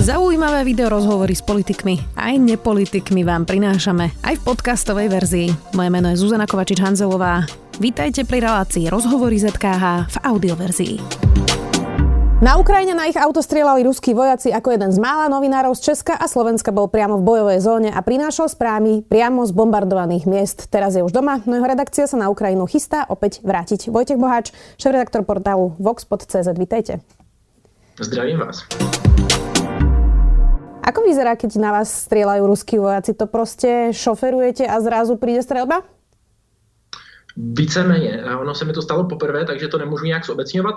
Zaujímavé video rozhovory s politikmi aj nepolitikmi vám prinášame aj v podcastovej verzii. Moje meno je Zuzana Kovačič-Hanzelová. Vítajte pri relácii Rozhovory ZKH v audioverzii. Na Ukrajine na ich auto strieľali ruskí vojaci ako jeden z mála novinárov z Česka a Slovenska bol priamo v bojovej zóne a prinášal správy priamo z bombardovaných miest. Teraz je už doma, no jeho redakcia sa na Ukrajinu chystá opäť vrátiť. Vojtech Boháč, šéf-redaktor portálu Voxpod.cz, vítajte. Zdravím vás. Ako vyzerá, keď na vás strieľajú ruskí vojaci? To prostě šoferujete a zrazu príde strelba? Víceméně. Ono se mi to stalo poprvé, takže to nemůžu nějak zobecňovat,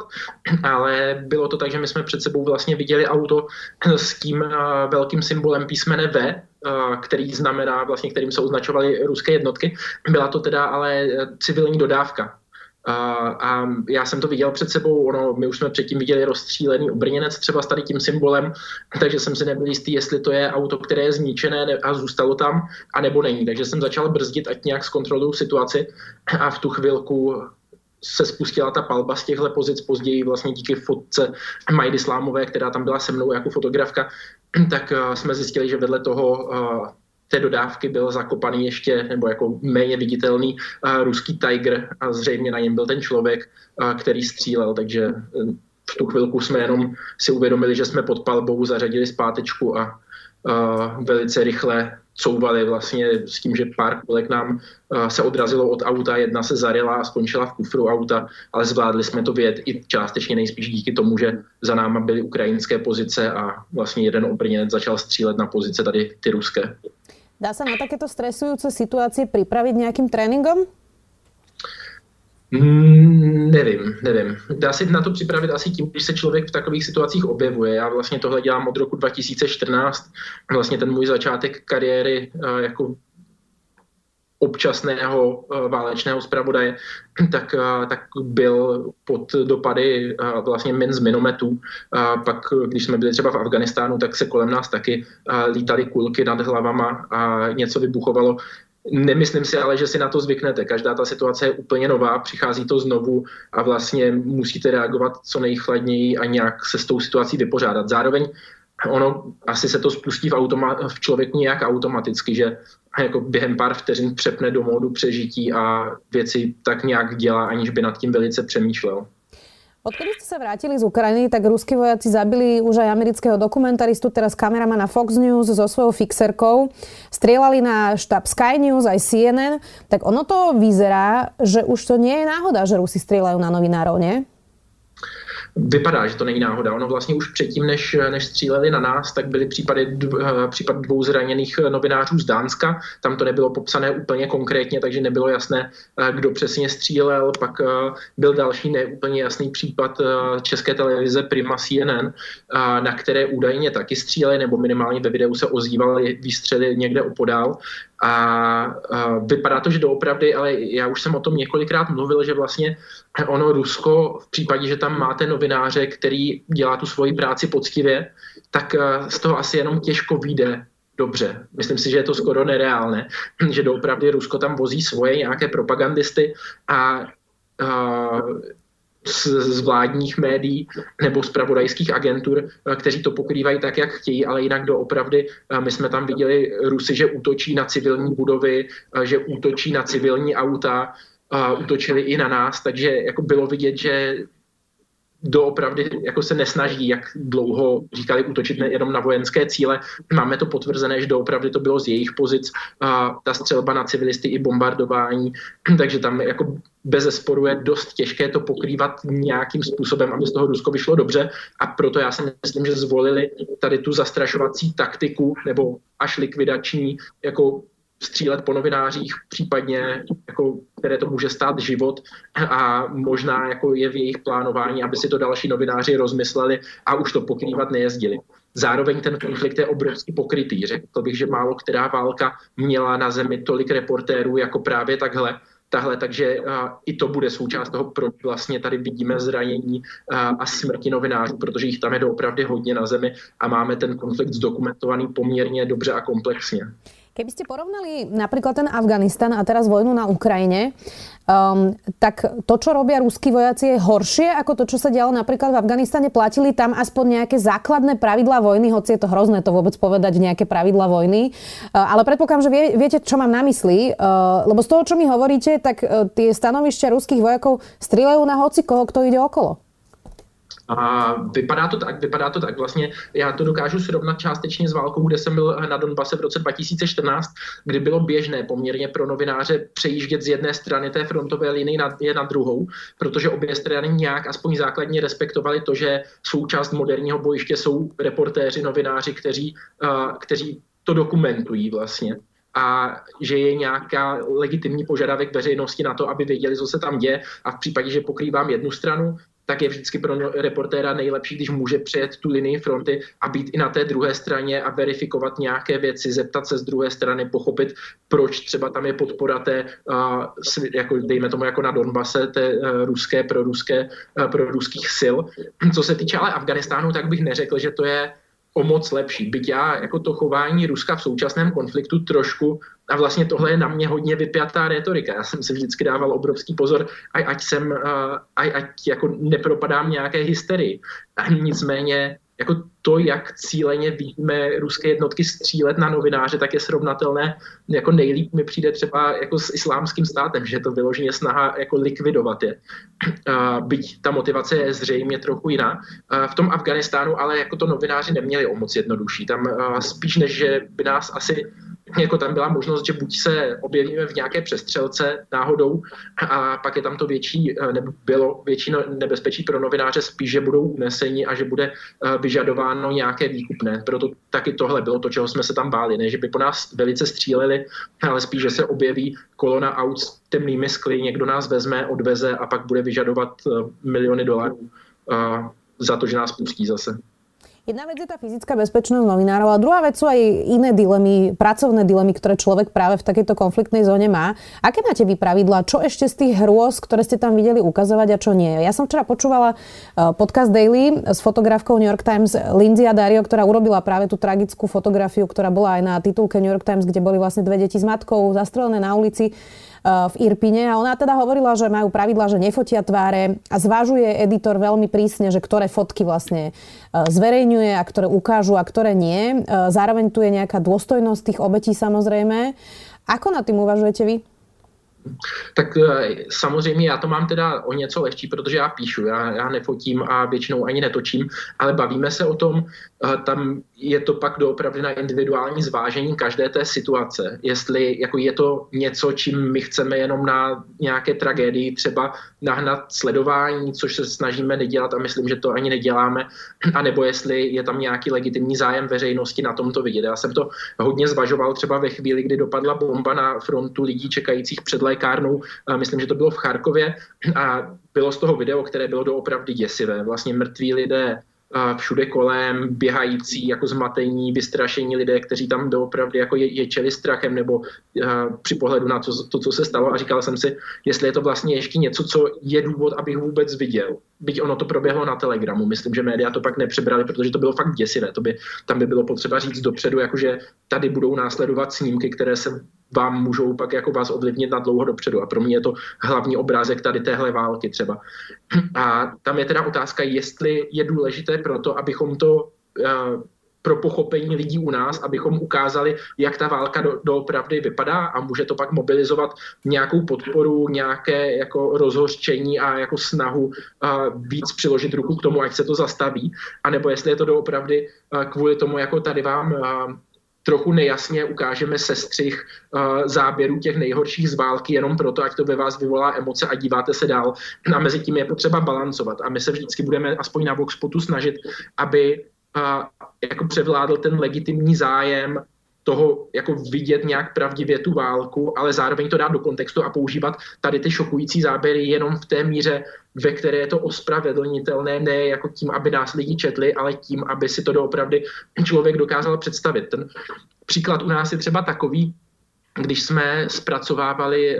ale bylo to tak, že my jsme před sebou vlastně viděli auto s tím velkým symbolem písmene V, který znamená, vlastně, kterým se označovaly ruské jednotky. Byla to teda ale civilní dodávka. A, a já jsem to viděl před sebou, ono, my už jsme předtím viděli rozstřílený obrněnec třeba s tady tím symbolem, takže jsem si nebyl jistý, jestli to je auto, které je zničené a zůstalo tam, a nebo není. Takže jsem začal brzdit, ať nějak zkontroluju situaci a v tu chvilku se spustila ta palba z těchto pozic později vlastně díky fotce Majdy Slámové, která tam byla se mnou jako fotografka, tak uh, jsme zjistili, že vedle toho uh, té dodávky byl zakopaný ještě, nebo jako méně viditelný uh, ruský Tiger a zřejmě na něm byl ten člověk, uh, který střílel, takže uh, v tu chvilku jsme jenom si uvědomili, že jsme pod palbou zařadili zpátečku a uh, velice rychle couvali vlastně s tím, že pár kolek nám uh, se odrazilo od auta, jedna se zarila a skončila v kufru auta, ale zvládli jsme to vědět i částečně nejspíš díky tomu, že za náma byly ukrajinské pozice a vlastně jeden obrněnec začal střílet na pozice tady ty ruské. Dá sa na takéto stresujúce situácie pripraviť nejakým tréninkom? Mm, nevím, nevím. Dá se na to připravit asi tím, když se člověk v takových situacích objevuje. Já vlastně tohle dělám od roku 2014. Vlastně ten můj začátek kariéry uh, jako občasného eh, válečného zpravodaje, tak, eh, tak byl pod dopady eh, vlastně min z minometů. Pak, když jsme byli třeba v Afganistánu, tak se kolem nás taky lítaly kulky nad hlavama a něco vybuchovalo. Nemyslím si ale, že si na to zvyknete. Každá ta situace je úplně nová, přichází to znovu a vlastně musíte reagovat co nejchladněji a nějak se s tou situací vypořádat. Zároveň ono asi se to spustí v, automa- v člověku nějak automaticky, že jako během pár vteřin přepne do módu přežití a věci tak nějak dělá, aniž by nad tím velice přemýšlel. Odkedy ste sa vrátili z Ukrajiny, tak ruskí vojaci zabili už aj amerického dokumentaristu, teraz kameramana Fox News so svojou fixerkou. Strieľali na štáb Sky News aj CNN. Tak ono to vyzerá, že už to nie je náhoda, že Rusi strieľajú na novinárov, nie? Vypadá, že to není náhoda. Ono vlastně už předtím, než, než stříleli na nás, tak byly případy, dv, eh, případ dvou zraněných novinářů z Dánska. Tam to nebylo popsané úplně konkrétně, takže nebylo jasné, eh, kdo přesně střílel. Pak eh, byl další neúplně jasný případ české televize Prima CNN, na které údajně taky stříleli, nebo minimálně ve videu se ozývaly výstřely někde opodál. A, vypadá to, že doopravdy, ale já už jsem o tom několikrát mluvil, že vlastně ono Rusko v případě, že tam máte novináře, který dělá tu svoji práci poctivě, tak z toho asi jenom těžko vyjde dobře. Myslím si, že je to skoro nereálné, že doopravdy Rusko tam vozí svoje nějaké propagandisty a, a z, z vládních médií nebo z pravodajských agentur, eh, kteří to pokrývají tak, jak chtějí, ale jinak doopravdy eh, my jsme tam viděli Rusy, že útočí na civilní budovy, eh, že útočí na civilní auta, útočili i na nás, takže jako bylo vidět, že doopravdy jako se nesnaží, jak dlouho říkali, útočit jenom na vojenské cíle. Máme to potvrzené, že doopravdy to bylo z jejich pozic, a ta střelba na civilisty i bombardování, takže tam jako bez zesporu je dost těžké to pokrývat nějakým způsobem, aby z toho Rusko vyšlo dobře a proto já si myslím, že zvolili tady tu zastrašovací taktiku nebo až likvidační jako střílet po novinářích, případně jako, které to může stát život a možná jako je v jejich plánování, aby si to další novináři rozmysleli a už to pokrývat nejezdili. Zároveň ten konflikt je obrovský pokrytý. Řekl bych, že málo která válka měla na zemi tolik reportérů jako právě takhle tahle, takže uh, i to bude součást toho, proč vlastně tady vidíme zranění uh, a smrti novinářů, protože jich tam je doopravdy hodně na zemi a máme ten konflikt zdokumentovaný poměrně dobře a komplexně. Keby ste porovnali napríklad ten Afganistan a teraz vojnu na Ukrajine, um, tak to, čo robia ruskí vojaci, je horšie ako to, čo sa dialo napríklad v Afganistane. Platili tam aspoň nejaké základné pravidlá vojny, hoci je to hrozné to vôbec povedať, nejaké pravidlá vojny. Uh, ale predpokladám, že vie, viete, čo mám na mysli, uh, lebo z toho, čo mi hovoríte, tak uh, tie stanovišťa ruských vojakov strieľajú na hoci koho, kto ide okolo. A vypadá to tak, vypadá to tak. Vlastně já to dokážu srovnat částečně s válkou, kde jsem byl na Donbase v roce 2014, kdy bylo běžné poměrně pro novináře přejíždět z jedné strany té frontové linie na, je na druhou, protože obě strany nějak aspoň základně respektovali to, že součást moderního bojiště jsou reportéři, novináři, kteří, uh, kteří to dokumentují vlastně a že je nějaká legitimní požadavek veřejnosti na to, aby věděli, co se tam děje a v případě, že pokrývám jednu stranu, tak je vždycky pro reportéra nejlepší, když může přejet tu linii fronty a být i na té druhé straně a verifikovat nějaké věci, zeptat se z druhé strany, pochopit, proč třeba tam je podpora té, jako dejme tomu jako na Donbase, té ruské, pro, ruské, pro ruských sil. Co se týče ale Afganistánu, tak bych neřekl, že to je o moc lepší. Byť já jako to chování Ruska v současném konfliktu trošku, a vlastně tohle je na mě hodně vypjatá retorika. Já jsem si vždycky dával obrovský pozor, ať, jsem, ať, ať jako nepropadám nějaké hysterii. Nicméně jako to, jak cíleně vidíme ruské jednotky střílet na novináře, tak je srovnatelné, jako nejlíp mi přijde třeba jako s islámským státem, že to vyloženě snaha jako likvidovat je. Byť ta motivace je zřejmě trochu jiná. V tom Afganistánu ale jako to novináři neměli o moc jednodušší. Tam spíš než, že by nás asi jako tam byla možnost, že buď se objevíme v nějaké přestřelce náhodou a pak je tam to větší, eh, nebo bylo větší nebezpečí pro novináře spíš, že budou uneseni a že bude eh, vyžadováno nějaké výkupné. Proto taky tohle bylo to, čeho jsme se tam báli. Ne, že by po nás velice stříleli, ale spíš, že se objeví kolona aut s temnými skly, někdo nás vezme, odveze a pak bude vyžadovat eh, miliony dolarů za to, že nás pustí zase. Jedna vec je tá fyzická bezpečnosť novinárov, a druhá vec sú aj iné dilemy, pracovné dilemy, ktoré človek práve v takejto konfliktnej zóne má. Aké máte vy pravidla? Čo ešte z tých hrôz, ktoré ste tam videli, ukazovať a čo nie? Ja som včera počúvala eh, podcast Daily s fotografkou New York Times Lindsay Dario, ktorá urobila práve tú tragickú fotografiu, ktorá bola aj na titulke New York Times, kde boli vlastne dve deti s matkou zastrelené na ulici. Eh, v Irpine a ona teda hovorila, že majú pravidla, že nefotia tváre a zvažuje editor veľmi prísne, že ktoré fotky vlastne eh, zverejňuje a ktoré ukážu a ktoré nie. Eh, zároveň tu je nejaká dôstojnosť tých obetí samozrejme. Ako na tým uvažujete vy? Tak samozřejmě já to mám teda o něco lehčí, protože já píšu, já, já nefotím a většinou ani netočím, ale bavíme se o tom, tam je to pak doopravdy na individuální zvážení každé té situace. Jestli jako je to něco, čím my chceme jenom na nějaké tragédii třeba nahnat sledování, což se snažíme nedělat a myslím, že to ani neděláme, anebo jestli je tam nějaký legitimní zájem veřejnosti na tomto vidět. Já jsem to hodně zvažoval třeba ve chvíli, kdy dopadla bomba na frontu lidí čekajících před lékárnou, myslím, že to bylo v Charkově a bylo z toho video, které bylo doopravdy děsivé. Vlastně mrtví lidé všude kolem běhající jako zmatení, vystrašení lidé, kteří tam doopravdy jako je, ječeli strachem nebo uh, při pohledu na to, to, co se stalo a říkal jsem si, jestli je to vlastně ještě něco, co je důvod, abych vůbec viděl. Byť ono to proběhlo na Telegramu, myslím, že média to pak nepřebrali, protože to bylo fakt děsivé. To by, tam by bylo potřeba říct dopředu, jakože tady budou následovat snímky, které se vám můžou pak jako vás ovlivnit na dlouho dopředu. A pro mě je to hlavní obrázek tady téhle války třeba. A tam je teda otázka, jestli je důležité pro to, abychom to uh, pro pochopení lidí u nás, abychom ukázali, jak ta válka do, doopravdy vypadá a může to pak mobilizovat nějakou podporu, nějaké jako rozhořčení a jako snahu uh, víc přiložit ruku k tomu, ať se to zastaví, anebo jestli je to doopravdy uh, kvůli tomu, jako tady vám trochu nejasně ukážeme sestřih uh, záběrů těch nejhorších z války jenom proto, ať to ve vás vyvolá emoce a díváte se dál. A mezi tím je potřeba balancovat. A my se vždycky budeme aspoň na Voxpotu snažit, aby uh, jako převládl ten legitimní zájem toho jako vidět nějak pravdivě tu válku, ale zároveň to dát do kontextu a používat tady ty šokující záběry jenom v té míře, ve které je to ospravedlnitelné, ne jako tím, aby nás lidi četli, ale tím, aby si to doopravdy člověk dokázal představit. Ten příklad u nás je třeba takový, když jsme zpracovávali,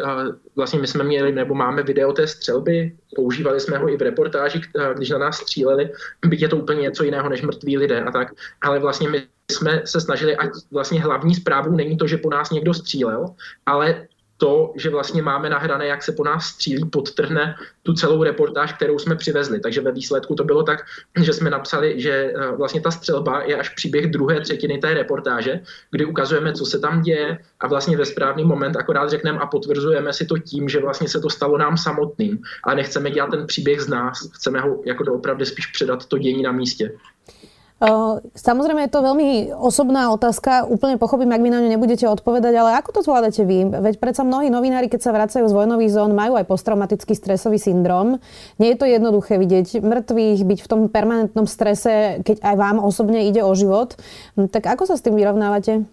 vlastně my jsme měli nebo máme video té střelby, používali jsme ho i v reportáži, když na nás stříleli, byť je to úplně něco jiného než mrtví lidé a tak, ale vlastně my jsme se snažili, ať vlastně hlavní zprávou není to, že po nás někdo střílel, ale to, že vlastně máme nahrané, jak se po nás střílí, podtrhne tu celou reportáž, kterou jsme přivezli. Takže ve výsledku to bylo tak, že jsme napsali, že eh, vlastně ta střelba je až příběh druhé třetiny té reportáže, kdy ukazujeme, co se tam děje a vlastně ve správný moment akorát řekneme a potvrzujeme si to tím, že vlastně se to stalo nám samotným. Ale nechceme dělat ten příběh z nás, chceme ho jako doopravdy spíš předat to dění na místě. Samozrejme je to veľmi osobná otázka, úplne pochopím, ak vy na ňu nebudete odpovedať, ale ako to zvládate vy? Veď predsa mnohí novinári, keď sa vracajú z vojnových zón, majú aj posttraumatický stresový syndrom. Nie je to jednoduché vidieť mŕtvych, byť v tom permanentnom strese, keď aj vám osobne ide o život. Tak ako sa s tým vyrovnávate?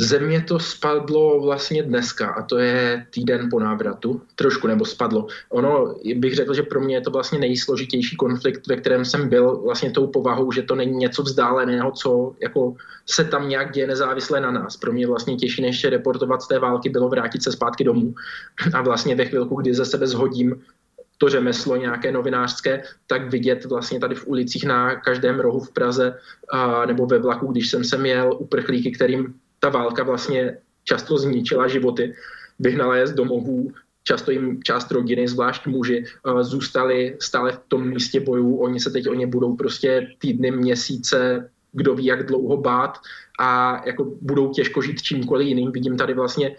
Země to spadlo vlastně dneska a to je týden po návratu, trošku nebo spadlo. Ono, bych řekl, že pro mě je to vlastně nejsložitější konflikt, ve kterém jsem byl vlastně tou povahou, že to není něco vzdáleného, co jako se tam nějak děje nezávisle na nás. Pro mě vlastně těžší než reportovat z té války bylo vrátit se zpátky domů a vlastně ve chvilku, kdy ze sebe zhodím to řemeslo nějaké novinářské, tak vidět vlastně tady v ulicích na každém rohu v Praze a, nebo ve vlaku, když jsem sem jel, uprchlíky, kterým ta válka vlastně často zničila životy, vyhnala je z domovů, často jim část rodiny, zvlášť muži, eh, zůstali stále v tom místě bojů. Oni se teď o ně budou prostě týdny, měsíce, kdo ví, jak dlouho bát a jako budou těžko žít čímkoliv jiným. Vidím tady vlastně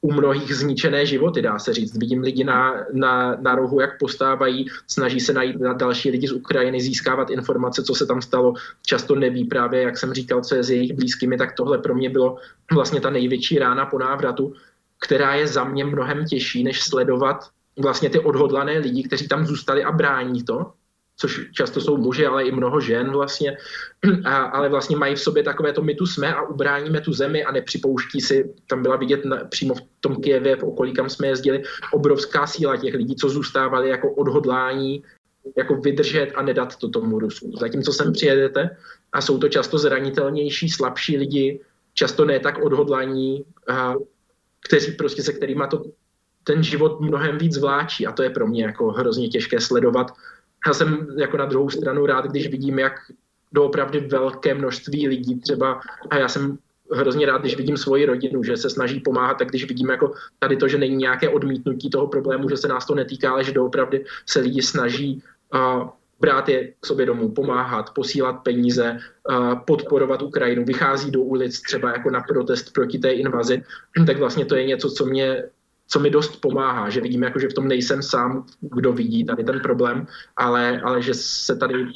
u mnohých zničené životy, dá se říct. Vidím lidi na, na, na rohu, jak postávají, snaží se najít na další lidi z Ukrajiny, získávat informace, co se tam stalo. Často neví právě, jak jsem říkal, co je s jejich blízkými, tak tohle pro mě bylo vlastně ta největší rána po návratu, která je za mě mnohem těžší, než sledovat vlastně ty odhodlané lidi, kteří tam zůstali a brání to, což často jsou muži, ale i mnoho žen vlastně, a, ale vlastně mají v sobě takové to my tu jsme a ubráníme tu zemi a nepřipouští si, tam byla vidět na, přímo v tom Kijevě, v okolí, kam jsme jezdili, obrovská síla těch lidí, co zůstávali jako odhodlání jako vydržet a nedat to tomu Rusku. Zatímco sem přijedete a jsou to často zranitelnější, slabší lidi, často ne tak odhodlaní, a, kteří prostě se kterými to ten život mnohem víc vláčí a to je pro mě jako hrozně těžké sledovat, já jsem jako na druhou stranu rád, když vidím, jak doopravdy velké množství lidí třeba, a já jsem hrozně rád, když vidím svoji rodinu, že se snaží pomáhat, tak když vidím jako tady to, že není nějaké odmítnutí toho problému, že se nás to netýká, ale že doopravdy se lidi snaží uh, brát je k sobě domů, pomáhat, posílat peníze, uh, podporovat Ukrajinu, vychází do ulic třeba jako na protest proti té invazi, tak vlastně to je něco, co mě co mi dost pomáhá, že vidím, jako, že v tom nejsem sám, kdo vidí tady ten problém, ale, ale že se tady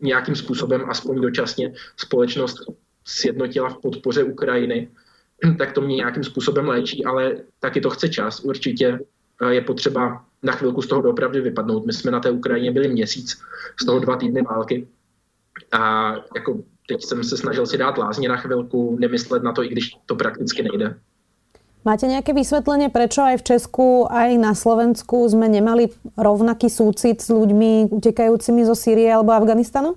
nějakým způsobem, aspoň dočasně, společnost sjednotila v podpoře Ukrajiny, tak to mě nějakým způsobem léčí, ale taky to chce čas. Určitě eh, je potřeba na chvilku z toho opravdu vypadnout. My jsme na té Ukrajině byli měsíc, z toho dva týdny války. A jako teď jsem se snažil si dát lázně na chvilku, nemyslet na to, i když to prakticky nejde. Máte nejaké vysvetlenie, prečo aj v Česku, aj na Slovensku sme nemali rovnaký súcit s ľuďmi utekajúcimi zo Sýrie alebo Afganistanu?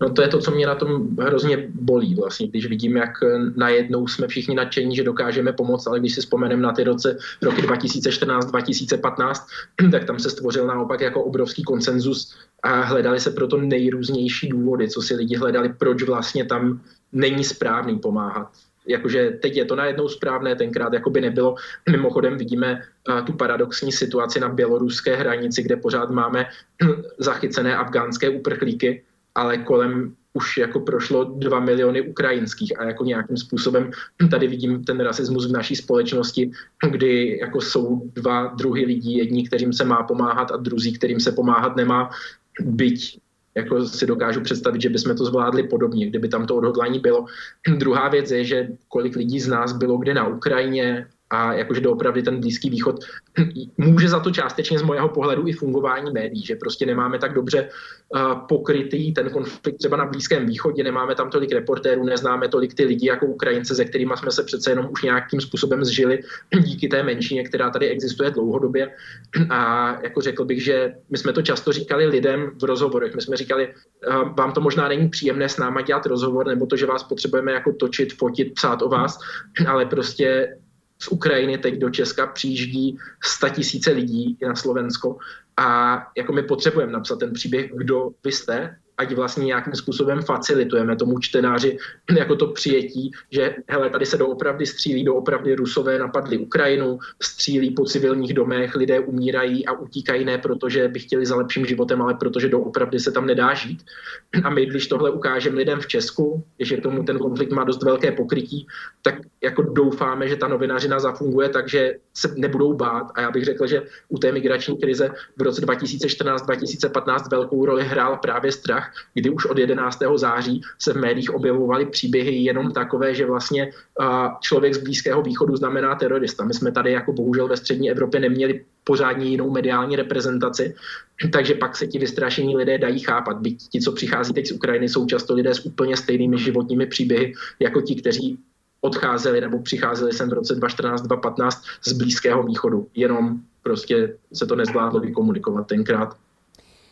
No to je to, co mě na tom hrozně bolí vlastně, když vidím, jak najednou jsme všichni nadšení, že dokážeme pomoct, ale když si vzpomeneme na ty roce, roky 2014-2015, tak tam se stvořil naopak jako obrovský konsenzus a hledali se proto nejrůznější důvody, co si lidi hledali, proč vlastně tam není správný pomáhat jakože teď je to najednou správné, tenkrát jako by nebylo. Mimochodem vidíme uh, tu paradoxní situaci na běloruské hranici, kde pořád máme zachycené afgánské uprchlíky, ale kolem už jako prošlo dva miliony ukrajinských. A jako nějakým způsobem tady vidím ten rasismus v naší společnosti, kdy jako jsou dva druhy lidí, jedni, kterým se má pomáhat a druzí, kterým se pomáhat nemá, byť jako si dokážu představit, že bychom to zvládli podobně, kdyby tam to odhodlání bylo. Druhá věc je, že kolik lidí z nás bylo kde na Ukrajině, a jakože doopravdy ten Blízký východ může za to částečně z mojeho pohledu i fungování médií, že prostě nemáme tak dobře uh, pokrytý ten konflikt třeba na Blízkém východě, nemáme tam tolik reportérů, neznáme tolik ty lidi jako Ukrajince, se kterými jsme se přece jenom už nějakým způsobem zžili díky té menšině, která tady existuje dlouhodobě. A jako řekl bych, že my jsme to často říkali lidem v rozhovorech, my jsme říkali, uh, vám to možná není příjemné s náma dělat rozhovor, nebo to, že vás potřebujeme jako točit, fotit, psát o vás, ale prostě z Ukrajiny teď do Česka přijíždí sta tisíce lidí na Slovensko. A jako my potřebujeme napsat ten příběh, kdo vy jste ať vlastně nějakým způsobem facilitujeme tomu čtenáři jako to přijetí, že hele, tady se doopravdy střílí, doopravdy Rusové napadli Ukrajinu, střílí po civilních domech, lidé umírají a utíkají ne protože by chtěli za lepším životem, ale protože doopravdy se tam nedá žít. A my, když tohle ukážeme lidem v Česku, že k tomu ten konflikt má dost velké pokrytí, tak jako doufáme, že ta novinařina zafunguje, takže se nebudou bát. A já bych řekl, že u té migrační krize v roce 2014-2015 velkou roli hrál právě strach, kdy už od 11. září se v médiích objevovaly příběhy jenom takové, že vlastně člověk z Blízkého východu znamená terorista. My jsme tady jako bohužel ve střední Evropě neměli pořádně jinou mediální reprezentaci, takže pak se ti vystrašení lidé dají chápat. Byť ti, co přichází teď z Ukrajiny, jsou často lidé s úplně stejnými životními příběhy, jako ti, kteří odcházeli nebo přicházeli sem v roce 2014-2015 z Blízkého východu. Jenom prostě se to nezvládlo vykomunikovat tenkrát.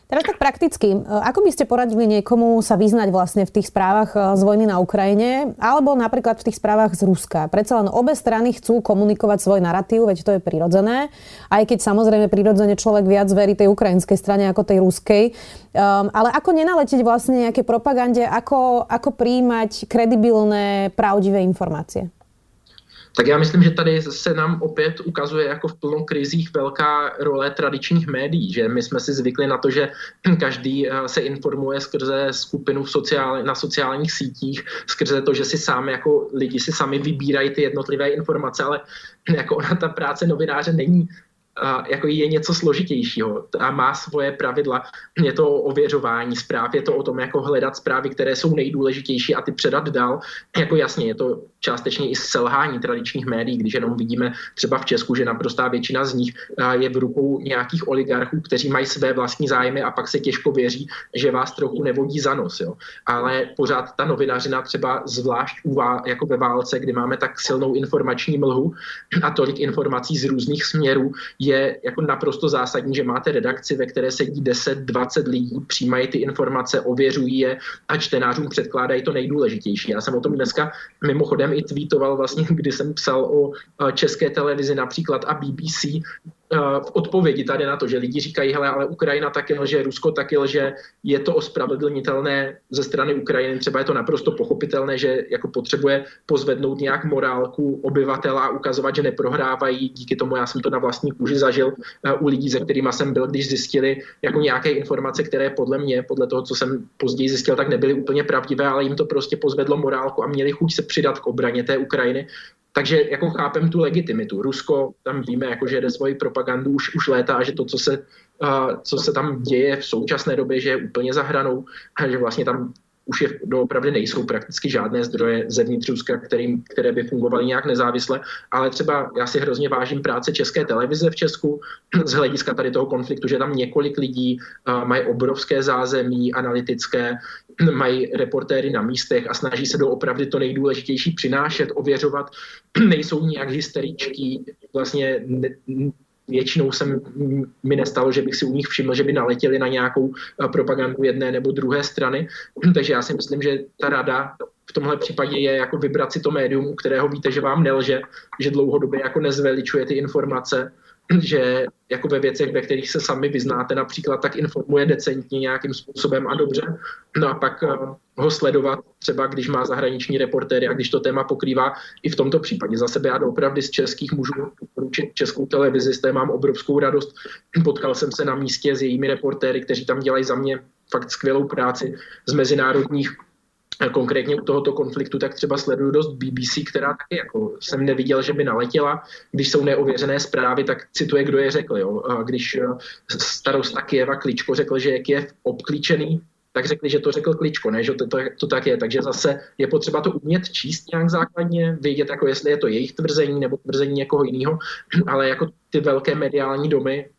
Teraz tak prakticky, e, ako by ste poradili niekomu sa vyznať vlastne v tých správach e, z vojny na Ukrajine, alebo napríklad v tých správach z Ruska? Predsa len obe strany chcú komunikovať svoj narratív, veď to je prirodzené, aj keď samozrejme prirodzene človek viac verí tej ukrajinskej strane ako tej ruskej. Um, ale ako nenaletiť vlastne nejaké propagande, ako, ako príjmať kredibilné, pravdivé informácie? Tak já myslím, že tady se nám opět ukazuje jako v plnou krizích velká role tradičních médií, že my jsme si zvykli na to, že každý eh, se informuje skrze skupinu v sociál, na sociálních sítích, skrze to, že si sami jako lidi si sami vybírají ty jednotlivé informace, ale jako ona ta práce novináře není jako je něco složitějšího a má svoje pravidla. Je to o ověřování zpráv, je to o tom, jako hledat zprávy, které jsou nejdůležitější a ty předat dál. Jako jasně, je to částečně i selhání tradičních médií, když jenom vidíme třeba v Česku, že naprostá většina z nich je v rukou nějakých oligarchů, kteří mají své vlastní zájmy a pak se těžko věří, že vás trochu nevodí za nos. Jo. Ale pořád ta novinařina třeba zvlášť uvá, jako ve válce, kdy máme tak silnou informační mlhu a tolik informací z různých směrů, je jako naprosto zásadní, že máte redakci, ve které sedí 10-20 lidí, přijímají ty informace, ověřují je a čtenářům předkládají to nejdůležitější. Já jsem o tom dneska mimochodem i tweetoval vlastně, kdy jsem psal o české televizi například a BBC, Eh, v odpovědi tady na to, že lidi říkají, hele, ale Ukrajina taky lže, Rusko taky lže, je to ospravedlnitelné ze strany Ukrajiny, třeba je to naprosto pochopitelné, že jako potřebuje pozvednout nějak morálku obyvatel a ukazovat, že neprohrávají, díky tomu já jsem to na vlastní kůži zažil eh, u lidí, se kterými jsem byl, když zjistili jako nějaké informace, které podle mě, podle toho, co jsem později zjistil, tak nebyly úplně pravdivé, ale jim to prostě pozvedlo morálku a měli chuť se přidat k obraně té Ukrajiny, takže jako chápem tu legitimitu. Rusko, tam víme, jako, že jede svoji propagandu už, už léta a že to, co se, uh, co se tam děje v současné době, že je úplně za hranou a že vlastně tam už je doopravdy nejsou prakticky žádné zdroje zevnitř Ruska, kterým, které by fungovaly nějak nezávisle, ale třeba já si hrozně vážím práce České televize v Česku z hlediska tady toho konfliktu, že tam několik lidí uh, mají obrovské zázemí analytické, mají reportéry na místech a snaží se doopravdy to nejdůležitější přinášet, ověřovat, nejsou nějak hysteričtí, vlastně ne, většinou jsem, mi nestalo, že bych si u nich všiml, že by naletěli na nějakou eh, propagandu jedné nebo druhé strany. Takže já si myslím, že ta rada v tomhle případě je jako vybrat si to médium, kterého víte, že vám nelže, že dlouhodobě jako nezveličuje ty informace, že jako ve věcech, ve kterých se sami vyznáte například, tak informuje decentně nějakým způsobem a dobře. No a pak eh, ho sledovat třeba, když má zahraniční reportéry a když to téma pokrývá i v tomto případě. Za sebe já opravdu z českých můžu poručit českou televizi, z té mám obrovskou radost. Potkal jsem se na místě s jejími reportéry, kteří tam dělají za mě fakt skvělou práci z mezinárodních konkrétně u tohoto konfliktu, tak třeba sleduju dost BBC, která taky jako jsem neviděl, že by naletěla. Když jsou neověřené zprávy, tak cituje, kdo je řekl. Jo. A když eh, starosta Kieva Kličko řekl, že je Kiev obklíčený, tak řekli, že to řekl Kličko, ne, že to, to, to tak je. Takže zase je potřeba to umět číst nějak základně, vědět, jako jestli je to jejich tvrzení nebo tvrzení někoho jiného, ale jako ty velké mediální domy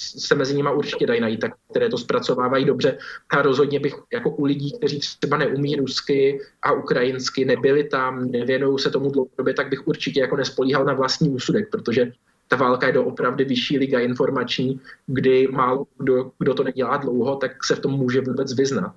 se mezi nimi určitě dají najít, tak, které to zpracovávají dobře. A rozhodně bych jako u lidí, kteří třeba neumí rusky a ukrajinsky, nebyli tam, nevěnují se tomu dlouhodobě, tak bych určitě jako nespolíhal na vlastní úsudek, protože ta válka je doopravdy vyšší liga informační, kdy málo kdo, kdo to nedělá dlouho, tak se v tom může vůbec vyznat.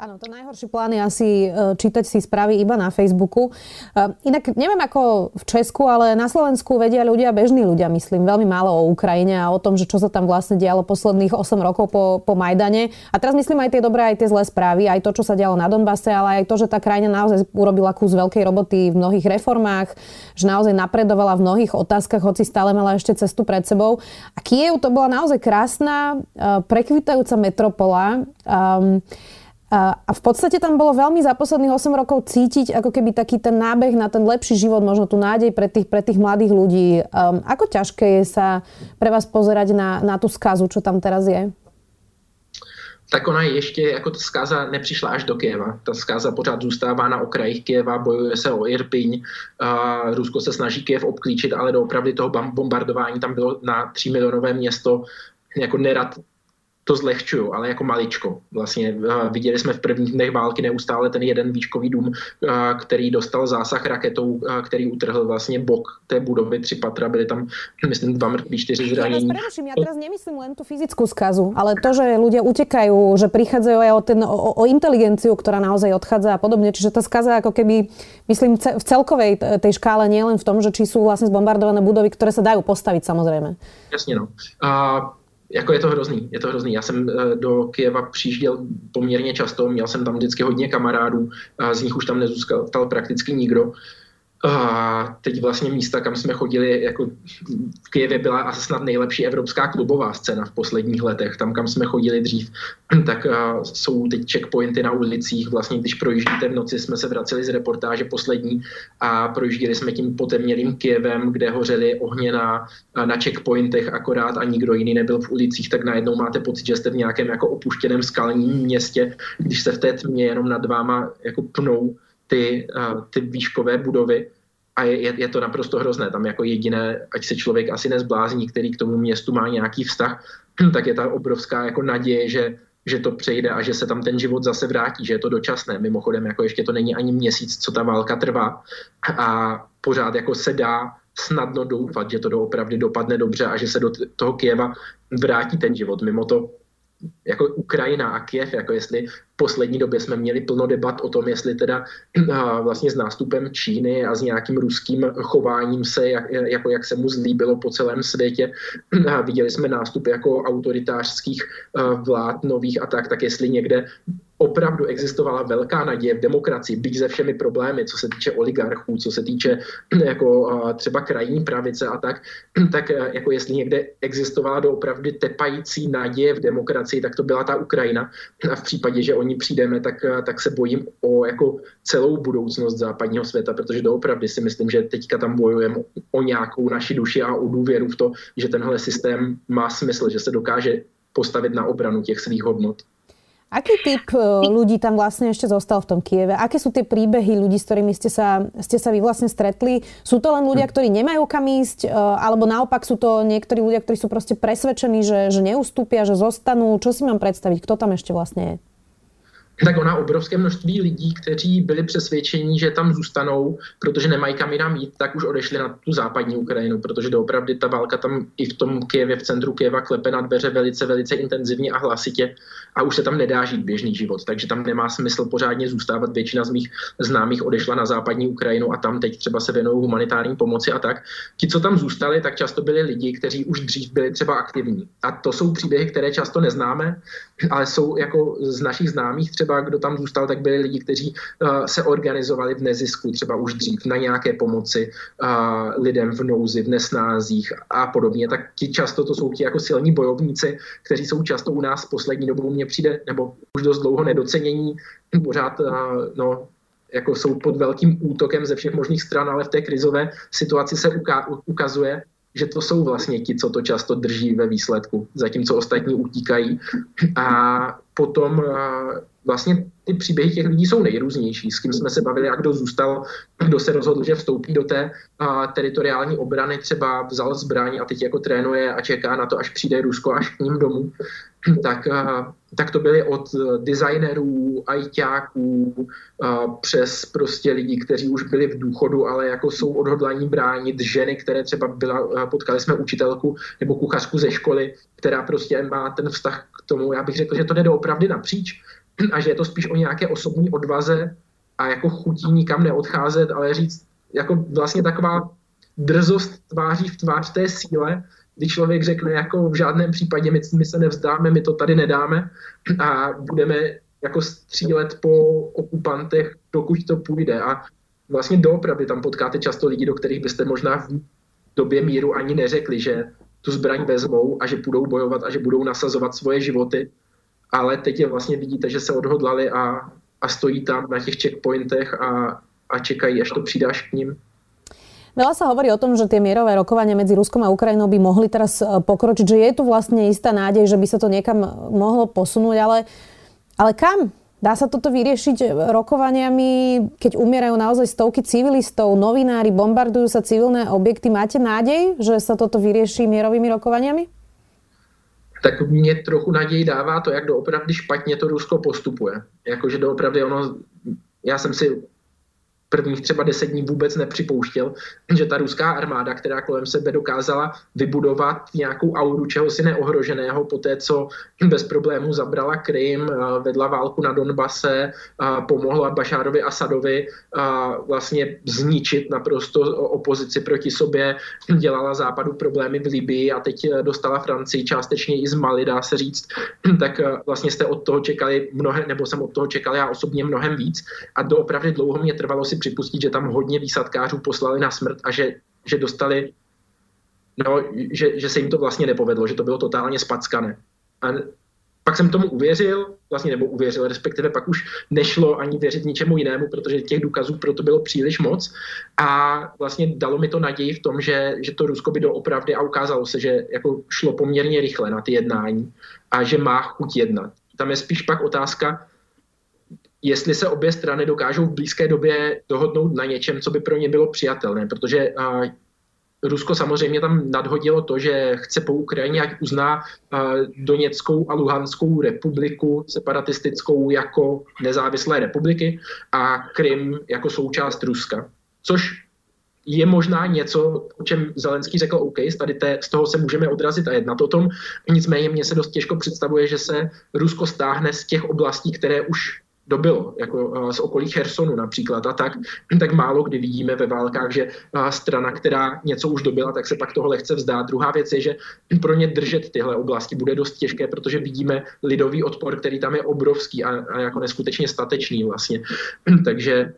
Áno, to najhorší plán je asi e, čítať si správy iba na Facebooku. E, inak neviem ako v Česku, ale na Slovensku vedia ľudia, bežní ľudia, myslím, veľmi málo o Ukrajine a o tom, že čo sa tam vlastne dialo posledných 8 rokov po, po Majdane. A teraz myslím aj tie dobré, aj tie zlé správy, aj to, čo sa dialo na Donbase, ale aj to, že tá krajina naozaj urobila kus veľkej roboty v mnohých reformách, že naozaj napredovala v mnohých otázkach, hoci stále mala ešte cestu pred sebou. A Kiev to bola naozaj krásna, e, prekvitajúca metropola. Um, a v podstate tam bolo veľmi za posledných 8 rokov cítiť ako keby taký ten nábeh na ten lepší život, možno tu nádej pre tých, pre tých mladých ľudí. Um, ako ťažké je sa pre vás pozerať na, na tú skazu, čo tam teraz je? tak ona ještě jako ta zkáza nepřišla až do Kieva. Ta zkáza pořád zůstává na okrajích Kieva, bojuje se o Irpiň, Rusko se snaží Kiev obklíčit, ale doopravdy toho bombardování tam bylo na 3 milionové město jako nerad to zlehčuju, ale jako maličko. Vlastně uh, viděli jsme v prvních dnech války neustále ten jeden výškový dům, uh, který dostal zásah raketou, uh, který utrhl vlastně bok té budovy, tři patra, byly tam, myslím, dva mrtví, čtyři zranění. Ja vás ja teraz nemyslím len tú fyzickú skazu, ale to, že ľudia utekajú, že prichádzajú aj o, ten, o, o inteligenciu, ktorá naozaj odchádza a podobne. Čiže tá skaza ako keby, myslím, v celkovej tej škále, nie len v tom, že či sú vlastne zbombardované budovy, ktoré sa dajú postaviť samozrejme. Jasně, no. Uh, jako je to hrozný, je to hrozný. Já jsem eh, do Kieva přijížděl poměrně často, měl jsem tam vždycky hodně kamarádů, z nich už tam nezůstal prakticky nikdo. A teď vlastně místa, kam jsme chodili, jako v Kijevě byla asi snad nejlepší evropská klubová scéna v posledních letech. Tam, kam jsme chodili dřív, tak jsou teď checkpointy na ulicích. Vlastně, když projíždíte v noci, jsme se vraceli z reportáže poslední a projížděli jsme tím potemnělým Kijevem, kde hořely ohně na, na checkpointech akorát a nikdo jiný nebyl v ulicích, tak najednou máte pocit, že jste v nějakém jako opuštěném skalním městě, když se v té tmě jenom nad váma jako pnou ty, ty výškové budovy a je, je to naprosto hrozné. Tam jako jediné, ať se člověk asi nezblázní, který k tomu městu má nějaký vztah, tak je ta obrovská jako naděje, že, že to přejde a že se tam ten život zase vrátí, že je to dočasné. Mimochodem, jako ještě to není ani měsíc, co ta válka trvá a pořád jako se dá snadno doufat, že to doopravdy dopadne dobře a že se do toho Kieva vrátí ten život. Mimo to jako Ukrajina a Kiev, jako jestli v poslední době jsme měli plno debat o tom, jestli teda vlastně s nástupem Číny a s nějakým ruským chováním se, jak, jako jak se mu zlíbilo po celém světě, viděli jsme nástup jako autoritářských vlád nových a tak, tak jestli někde opravdu existovala velká naděje v demokracii, byť se všemi problémy, co se týče oligarchů, co se týče jako třeba krajní pravice a tak, tak e, jako jestli někde existovala doopravdy tepající naděje v demokracii, tak to byla ta Ukrajina. A v případě, že oni přijdeme, tak, e, tak se bojím o jako celou budoucnost západního světa, protože doopravdy si myslím, že teďka tam bojujeme o nějakou naši duši a o důvěru v to, že tenhle systém má smysl, že se dokáže postavit na obranu těch svých hodnot. Aký typ e, ľudí tam vlastne ešte zostal v tom Kieve? Aké sú tie príbehy ľudí, s ktorými ste sa, ste sa vy vlastne stretli? Sú to len ľudia, hm. ktorí nemajú kam ísť? E, alebo naopak sú to niektorí ľudia, ktorí sú proste presvedčení, že, že neustúpia, že zostanú? Čo si mám predstaviť? Kto tam ešte vlastne je? Tak ona obrovské množství lidí, kteří byli přesvědčeni, že tam zůstanou, protože nemají kam jinam jít, tak už odešli na tu západní Ukrajinu, protože doopravdy ta válka tam i v tom Kijevě, v centru Kijeva klepe na dveře velice, velice intenzivně a hlasitě a už se tam nedá žít běžný život, takže tam nemá smysl pořádně zůstávat. Většina z mých známých odešla na západní Ukrajinu a tam teď třeba se věnují humanitární pomoci a tak. Ti, co tam zůstali, tak často byli lidi, kteří už dřív byli třeba aktivní. A to jsou příběhy, které často neznáme, ale jsou jako z našich známých třeba třeba kdo tam zůstal, tak byli lidi, kteří uh, se organizovali v nezisku třeba už dřív na nějaké pomoci uh, lidem v nouzi, v nesnázích a podobně. Tak ti často to jsou ti jako silní bojovníci, kteří jsou často u nás poslední dobou mně přijde, nebo už dost dlouho nedocenění, pořád uh, no, jako jsou pod velkým útokem ze všech možných stran, ale v té krizové situaci se ukazuje, že to jsou vlastně ti, co to často drží ve výsledku, zatímco ostatní utíkají. A potom vlastně ty příběhy těch lidí jsou nejrůznější, s kým jsme se bavili a kdo zůstal, kdo se rozhodl, že vstoupí do té a, teritoriální obrany, třeba vzal zbraň a teď jako trénuje a čeká na to, až přijde Rusko až k ním domů, tak, a, tak to byly od designerů, ajťáků, a, přes prostě lidi, kteří už byli v důchodu, ale jako jsou odhodlaní bránit ženy, které třeba byla, potkali jsme učitelku nebo kuchařku ze školy, která prostě má ten vztah k tomu, já bych řekl, že to jde doopravdy napříč, a že je to spíš o nějaké osobní odvaze a jako chutí nikam neodcházet, ale říct jako vlastně taková drzost tváří v tvář té síle, kdy člověk řekne, jako v žádném případě my, my se nevzdáme, my to tady nedáme a budeme jako střílet po okupantech, dokud to půjde. A vlastně doopravdy tam potkáte často lidi, do kterých byste možná v době míru ani neřekli, že tu zbraň vezmou a že budou bojovat a že budou nasazovat svoje životy. Ale teď je vlastně vidíte, že se odhodlali a, a stojí tam na těch checkpointech a, a čekají, až to přidáš k ním. Veľa sa hovorí o tom, že tie mierové rokovania medzi Ruskom a Ukrajinou by mohli teraz e, pokročiť, že je tu vlastne istá nádej, že by sa to niekam mohlo posunúť, ale, ale kam? Dá sa toto vyriešiť rokovaniami, keď umierajú naozaj stovky civilistov, novinári, bombardujú sa civilné objekty. Máte nádej, že sa toto vyrieší mierovými rokovaniami? Tak mě trochu naději dává to, jak doopravdy špatně to Rusko postupuje. Jakože doopravdy ono, já jsem si prvních třeba deset dní vůbec nepřipouštěl, že ta ruská armáda, která kolem sebe dokázala vybudovat nějakou auru čehosi neohroženého po té, co bez problémů zabrala Krym, vedla válku na Donbase, pomohla Bašárovi Asadovi vlastně zničit naprosto opozici proti sobě, dělala západu problémy v Libii a teď dostala Francii částečně i z Mali, dá se říct, tak vlastně jste od toho čekali mnohem, nebo jsem od toho čekal já osobně mnohem víc a doopravdy dlouho mě trvalo si připustit, že tam hodně výsadkářů poslali na smrt a že, že dostali, no, že, že se jim to vlastně nepovedlo, že to bylo totálně spackané. A pak jsem tomu uvěřil, vlastně nebo uvěřil, respektive pak už nešlo ani věřit ničemu jinému, protože těch důkazů pro to bylo příliš moc a vlastně dalo mi to naději v tom, že, že to Rusko by doopravdy a ukázalo se, že jako šlo poměrně rychle na ty jednání a že má chuť jednat. Tam je spíš pak otázka, jestli se obě strany dokážou v blízké době dohodnout na něčem, co by pro ně bylo přijatelné, protože Rusko samozřejmě tam nadhodilo to, že chce po Ukrajině, ať uzná Doněckou a Luhanskou republiku separatistickou jako nezávislé republiky a Krym jako součást Ruska. Což je možná něco, o čem Zelenský řekl OK, tady té, z toho se můžeme odrazit a jednat o tom. Nicméně mně se dost těžko představuje, že se Rusko stáhne z těch oblastí, které už dobilo, jako z okolí Chersonu například a tak, tak málo kdy vidíme ve válkách, že strana, která něco už dobila, tak se pak toho lehce vzdá. Druhá věc je, že pro ně držet tyhle oblasti bude dost těžké, protože vidíme lidový odpor, který tam je obrovský a, a jako neskutečně statečný vlastně. takže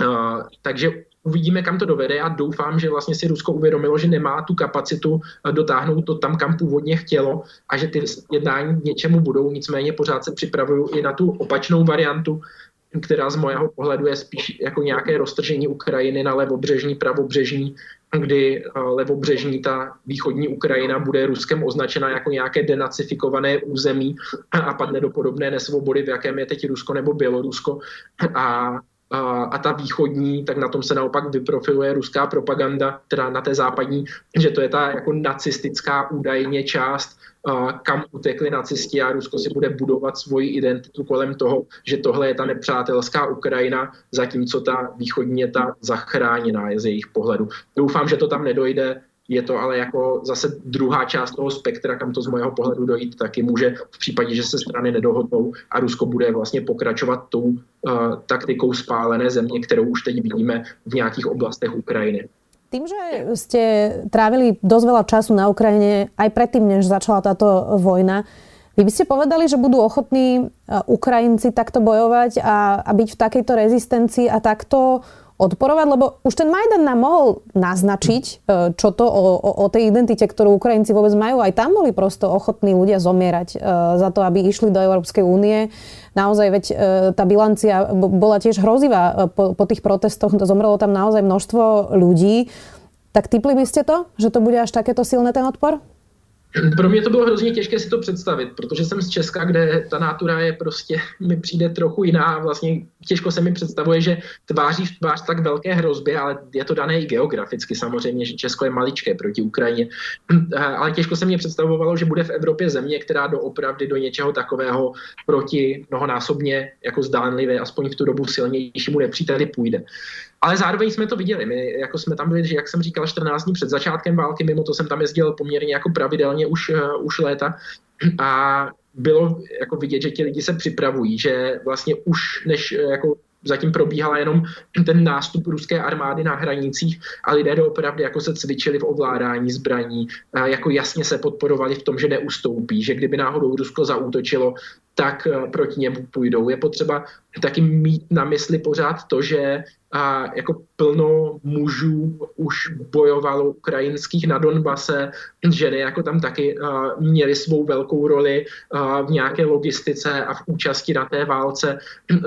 Uh, takže uvidíme, kam to dovede. Já doufám, že vlastně si Rusko uvědomilo, že nemá tu kapacitu eh, dotáhnout to tam, kam původně chtělo a že ty jednání něčemu budou. Nicméně pořád se připravuju i na tu opačnou variantu, která z mého pohledu je spíš jako nějaké roztržení Ukrajiny na levobřežní, pravobřežní, kdy eh, levobřežní ta východní Ukrajina bude Ruskem označena jako nějaké denacifikované území a padne do podobné nesvobody, v jakém je teď Rusko nebo Bělorusko. A a, a ta východní, tak na tom se naopak vyprofiluje ruská propaganda, teda na té západní, že to je ta jako nacistická údajně část, a, kam utekli nacisti a Rusko si bude budovat svoji identitu kolem toho, že tohle je ta nepřátelská Ukrajina, zatímco ta východní je ta zachráněná je z jejich pohledu. Doufám, že to tam nedojde, je to ale jako zase druhá část toho spektra, kam to z mého pohledu dojít, taky může v případě, že se strany nedohodnou a Rusko bude vlastně pokračovat tou uh, taktikou spálené země, kterou už teď vidíme v nějakých oblastech Ukrajiny. Tým, že ste trávili dosť veľa času na Ukrajine aj predtým, než začala táto vojna, vy by ste povedali, že budú ochotní eh, Ukrajinci takto bojovať a, a byť v takejto rezistencii a takto odporovať, lebo už ten Majdan nám mohol naznačiť, e, čo to o, o, o tej identite, ktorú Ukrajinci vôbec majú. Aj tam boli prosto ochotní ľudia zomierať e, za to, aby išli do Európskej únie. Naozaj, veď e, tá bilancia bola tiež hrozivá po, po tých protestoch. Zomrelo tam naozaj množstvo ľudí. Tak typli by ste to, že to bude až takéto silné ten odpor? Pro mě to bylo hrozně těžké si to představit, protože jsem z Česka, kde ta nátura je prostě, mi přijde trochu jiná a vlastně těžko se mi představuje, že tváří v tvář tak velké hrozbě, ale je to dané i geograficky samozřejmě, že Česko je maličké proti Ukrajině, ale těžko se mě představovalo, že bude v Evropě země, která doopravdy do něčeho takového proti mnohonásobně jako zdánlivě, aspoň v tu dobu silnějšímu nepříteli půjde. Ale zároveň jsme to viděli. My jako jsme tam byli, že jak jsem říkal, 14 dní před začátkem války, mimo to jsem tam jezdil poměrně jako pravidelně už, uh, už léta. A bylo jako vidět, že ti lidi se připravují, že vlastně už než jako zatím probíhala jenom ten nástup ruské armády na hranicích a lidé doopravdy jako se cvičili v ovládání zbraní, jako jasně se podporovali v tom, že neustoupí, že kdyby náhodou Rusko zaútočilo, tak eh, proti němu půjdou. Je potřeba taky mít na mysli pořád to, že a jako plno mužů už bojovalo ukrajinských na Donbase, ženy jako tam taky a, měly svou velkou roli a, v nějaké logistice a v účasti na té válce.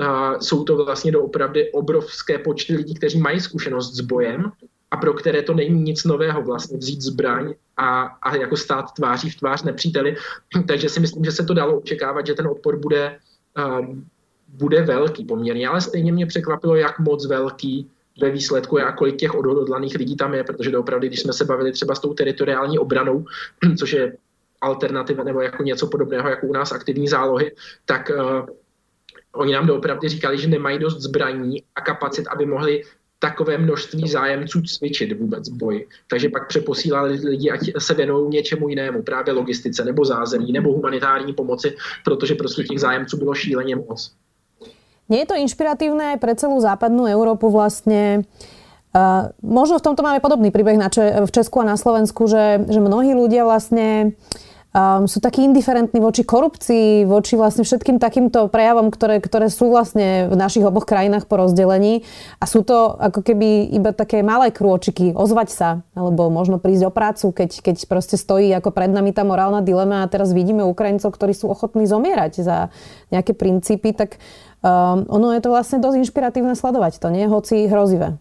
A, jsou to vlastně doopravdy obrovské počty lidí, kteří mají zkušenost s bojem a pro které to není nic nového vlastně vzít zbraň a, a jako stát tváří v tvář nepříteli. Takže si myslím, že se to dalo očekávat, že ten odpor bude, uh, bude velký poměrně, ale stejně mě překvapilo, jak moc velký ve výsledku je a kolik těch odhodlaných lidí tam je, protože opravdu, když jsme se bavili třeba s tou teritoriální obranou, což je alternativa nebo jako něco podobného jako u nás aktivní zálohy, tak uh, oni nám doopravdy říkali, že nemají dost zbraní a kapacit, aby mohli takové množství zájemců cvičit vůbec boji. Takže pak přeposílali lidi, ať se věnují něčemu jinému, právě logistice, nebo zázemí, nebo humanitární pomoci, protože prostě těch zájemců bylo šíleně moc. Nie je to inšpiratívne pre celú západnú Európu vlastne Uh, možno v tomto máme podobný príbeh na Če- v Česku a na Slovensku, že, že mnohí ľudia vlastne uh, um, sú takí indiferentní voči korupcii, voči vlastne všetkým takýmto prejavom, ktoré, ktoré sú vlastne v našich oboch krajinách po rozdelení. A sú to ako keby iba také malé krôčiky, ozvať sa, alebo možno prísť o prácu, keď, keď proste stojí ako pred nami tá morálna dilema a teraz vidíme Ukrajincov, ktorí sú ochotní zomierať za nejaké princípy, tak um, ono je to vlastne dosť inšpiratívne sledovať to, nie? Hoci hrozivé.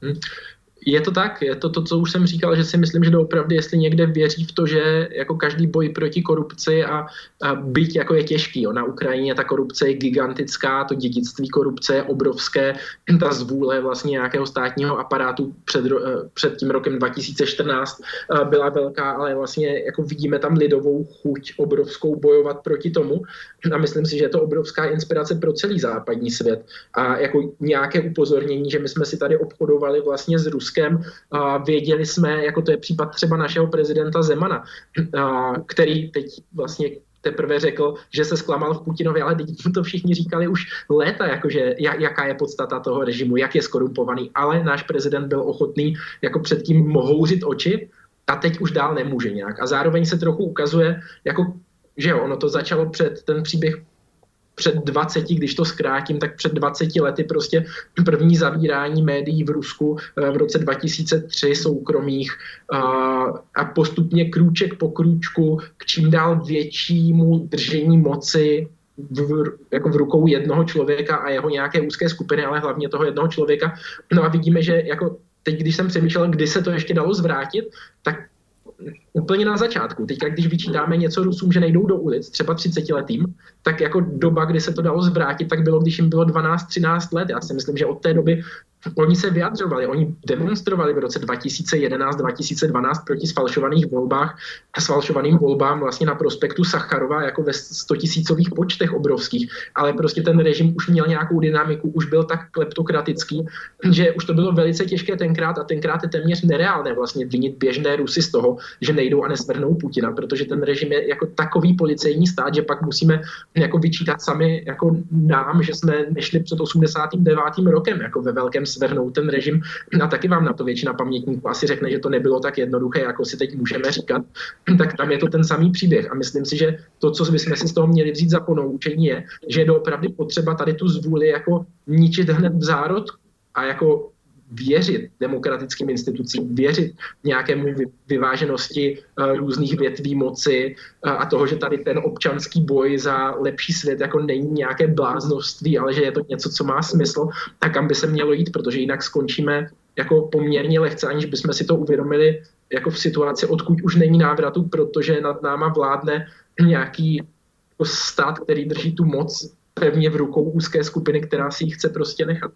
Hm. Je to tak, je to to, co už jsem říkal, že si myslím, že opravdu, jestli někde věří v to, že jako každý boj proti korupci a, a byť jako je těžký, jo, na Ukrajině ta korupce je gigantická, to dědictví korupce je obrovské, ta zvůle vlastně nějakého státního aparátu před, eh, před tím rokem 2014 eh, byla velká, ale vlastně jako vidíme tam lidovou chuť obrovskou bojovat proti tomu a myslím si, že je to obrovská inspirace pro celý západní svět. A jako nějaké upozornění, že my jsme si tady obchodovali vlastně s Ruskem Ruskem. A věděli jsme, jako to je případ třeba našeho prezidenta Zemana, a který teď vlastně teprve řekl, že se zklamal v Putinovi, ale teď to všichni říkali už léta, jakože jaká je podstata toho režimu, jak je skorumpovaný, ale náš prezident byl ochotný jako předtím mohouřit oči a teď už dál nemůže nějak. A zároveň se trochu ukazuje, jako, že jo, ono to začalo před ten příběh před 20, když to zkrátím, tak před 20 lety prostě první zavírání médií v Rusku eh, v roce 2003 soukromých a postupně krůček po krůčku k čím dál většímu držení moci v, jako v rukou jednoho člověka a jeho nějaké úzké skupiny, ale hlavně toho jednoho člověka. No a vidíme, že jako teď, když jsem přemýšlel, kdy se to ještě dalo zvrátit, tak úplně na začátku. Teď, když vyčítáme něco Rusům, že nejdou do ulic, třeba 30 letým, tak jako doba, kdy se to dalo zvrátit, tak bylo, když jim bylo 12-13 let. Já si myslím, že od té doby Oni se vyjadřovali, oni demonstrovali v roce 2011-2012 proti sfalšovaných volbách a sfalšovaným volbám vlastně na prospektu Sacharova jako ve 100 tisícových počtech obrovských, ale prostě ten režim už měl nějakou dynamiku, už byl tak kleptokratický, že už to bylo velice těžké tenkrát a tenkrát je téměř nereálné vlastně vinit běžné Rusy z toho, že nejdou a nesvrhnou Putina, protože ten režim je jako takový policejní stát, že pak musíme jako vyčítat sami jako nám, že jsme nešli před 89. rokem jako ve velkém svrhnout ten režim. A taky vám na to většina pamětníků asi řekne, že to nebylo tak jednoduché, jako si teď můžeme říkat. Tak tam je to ten samý příběh. A myslím si, že to, co bychom si z toho měli vzít za ponoučení, je, že je opravdu potřeba tady tu zvůli jako ničit hned v zárodku a jako věřit demokratickým institucím, věřit nějakému vyváženosti eh, různých větví moci eh, a toho, že tady ten občanský boj za lepší svět jako není nějaké bláznoství, ale že je to něco, co má smysl, tak kam by se mělo jít, protože jinak skončíme jako poměrně lehce, aniž bychom si to uvědomili jako v situaci, odkud už není návratu, protože nad náma vládne nějaký jako stát, který drží tu moc pevně v rukou úzké skupiny, která si ji chce prostě nechat.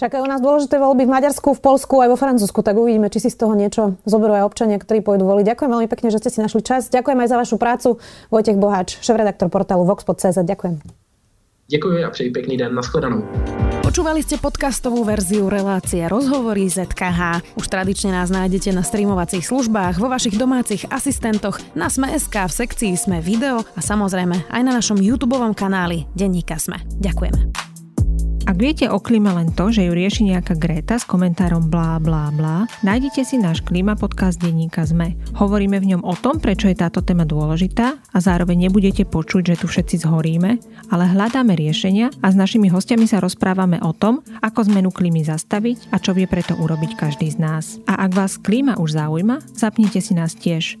Čakajú nás dôležité voľby v Maďarsku, v Polsku aj vo Francúzsku, tak uvidíme, či si z toho niečo zoberú aj občania, ktorí pôjdu voliť. Ďakujem veľmi pekne, že ste si našli čas. Ďakujem aj za vašu prácu. Vojtech Boháč, šéf-redaktor portálu Voxpod.cz. Ďakujem. Děkuji a přeji pěkný den. Naschledanou. Počúvali ste podcastovú verziu relácie Rozhovory ZKH. Už tradične nás nájdete na streamovacích službách, vo vašich domácich asistentoch, na Sme.sk, v sekcii Sme video a samozrejme aj na našom YouTube kanáli Denníka Sme. Ďakujeme. Ak viete o klíme len to, že ju rieši nejaká Greta s komentárom blá blá blá, nájdete si náš klíma podcast denníka ZME. Hovoríme v ňom o tom, prečo je táto téma dôležitá a zároveň nebudete počuť, že tu všetci zhoríme, ale hľadáme riešenia a s našimi hostiami sa rozprávame o tom, ako zmenu klímy zastaviť a čo vie preto urobiť každý z nás. A ak vás klíma už zaujíma, zapnite si nás tiež.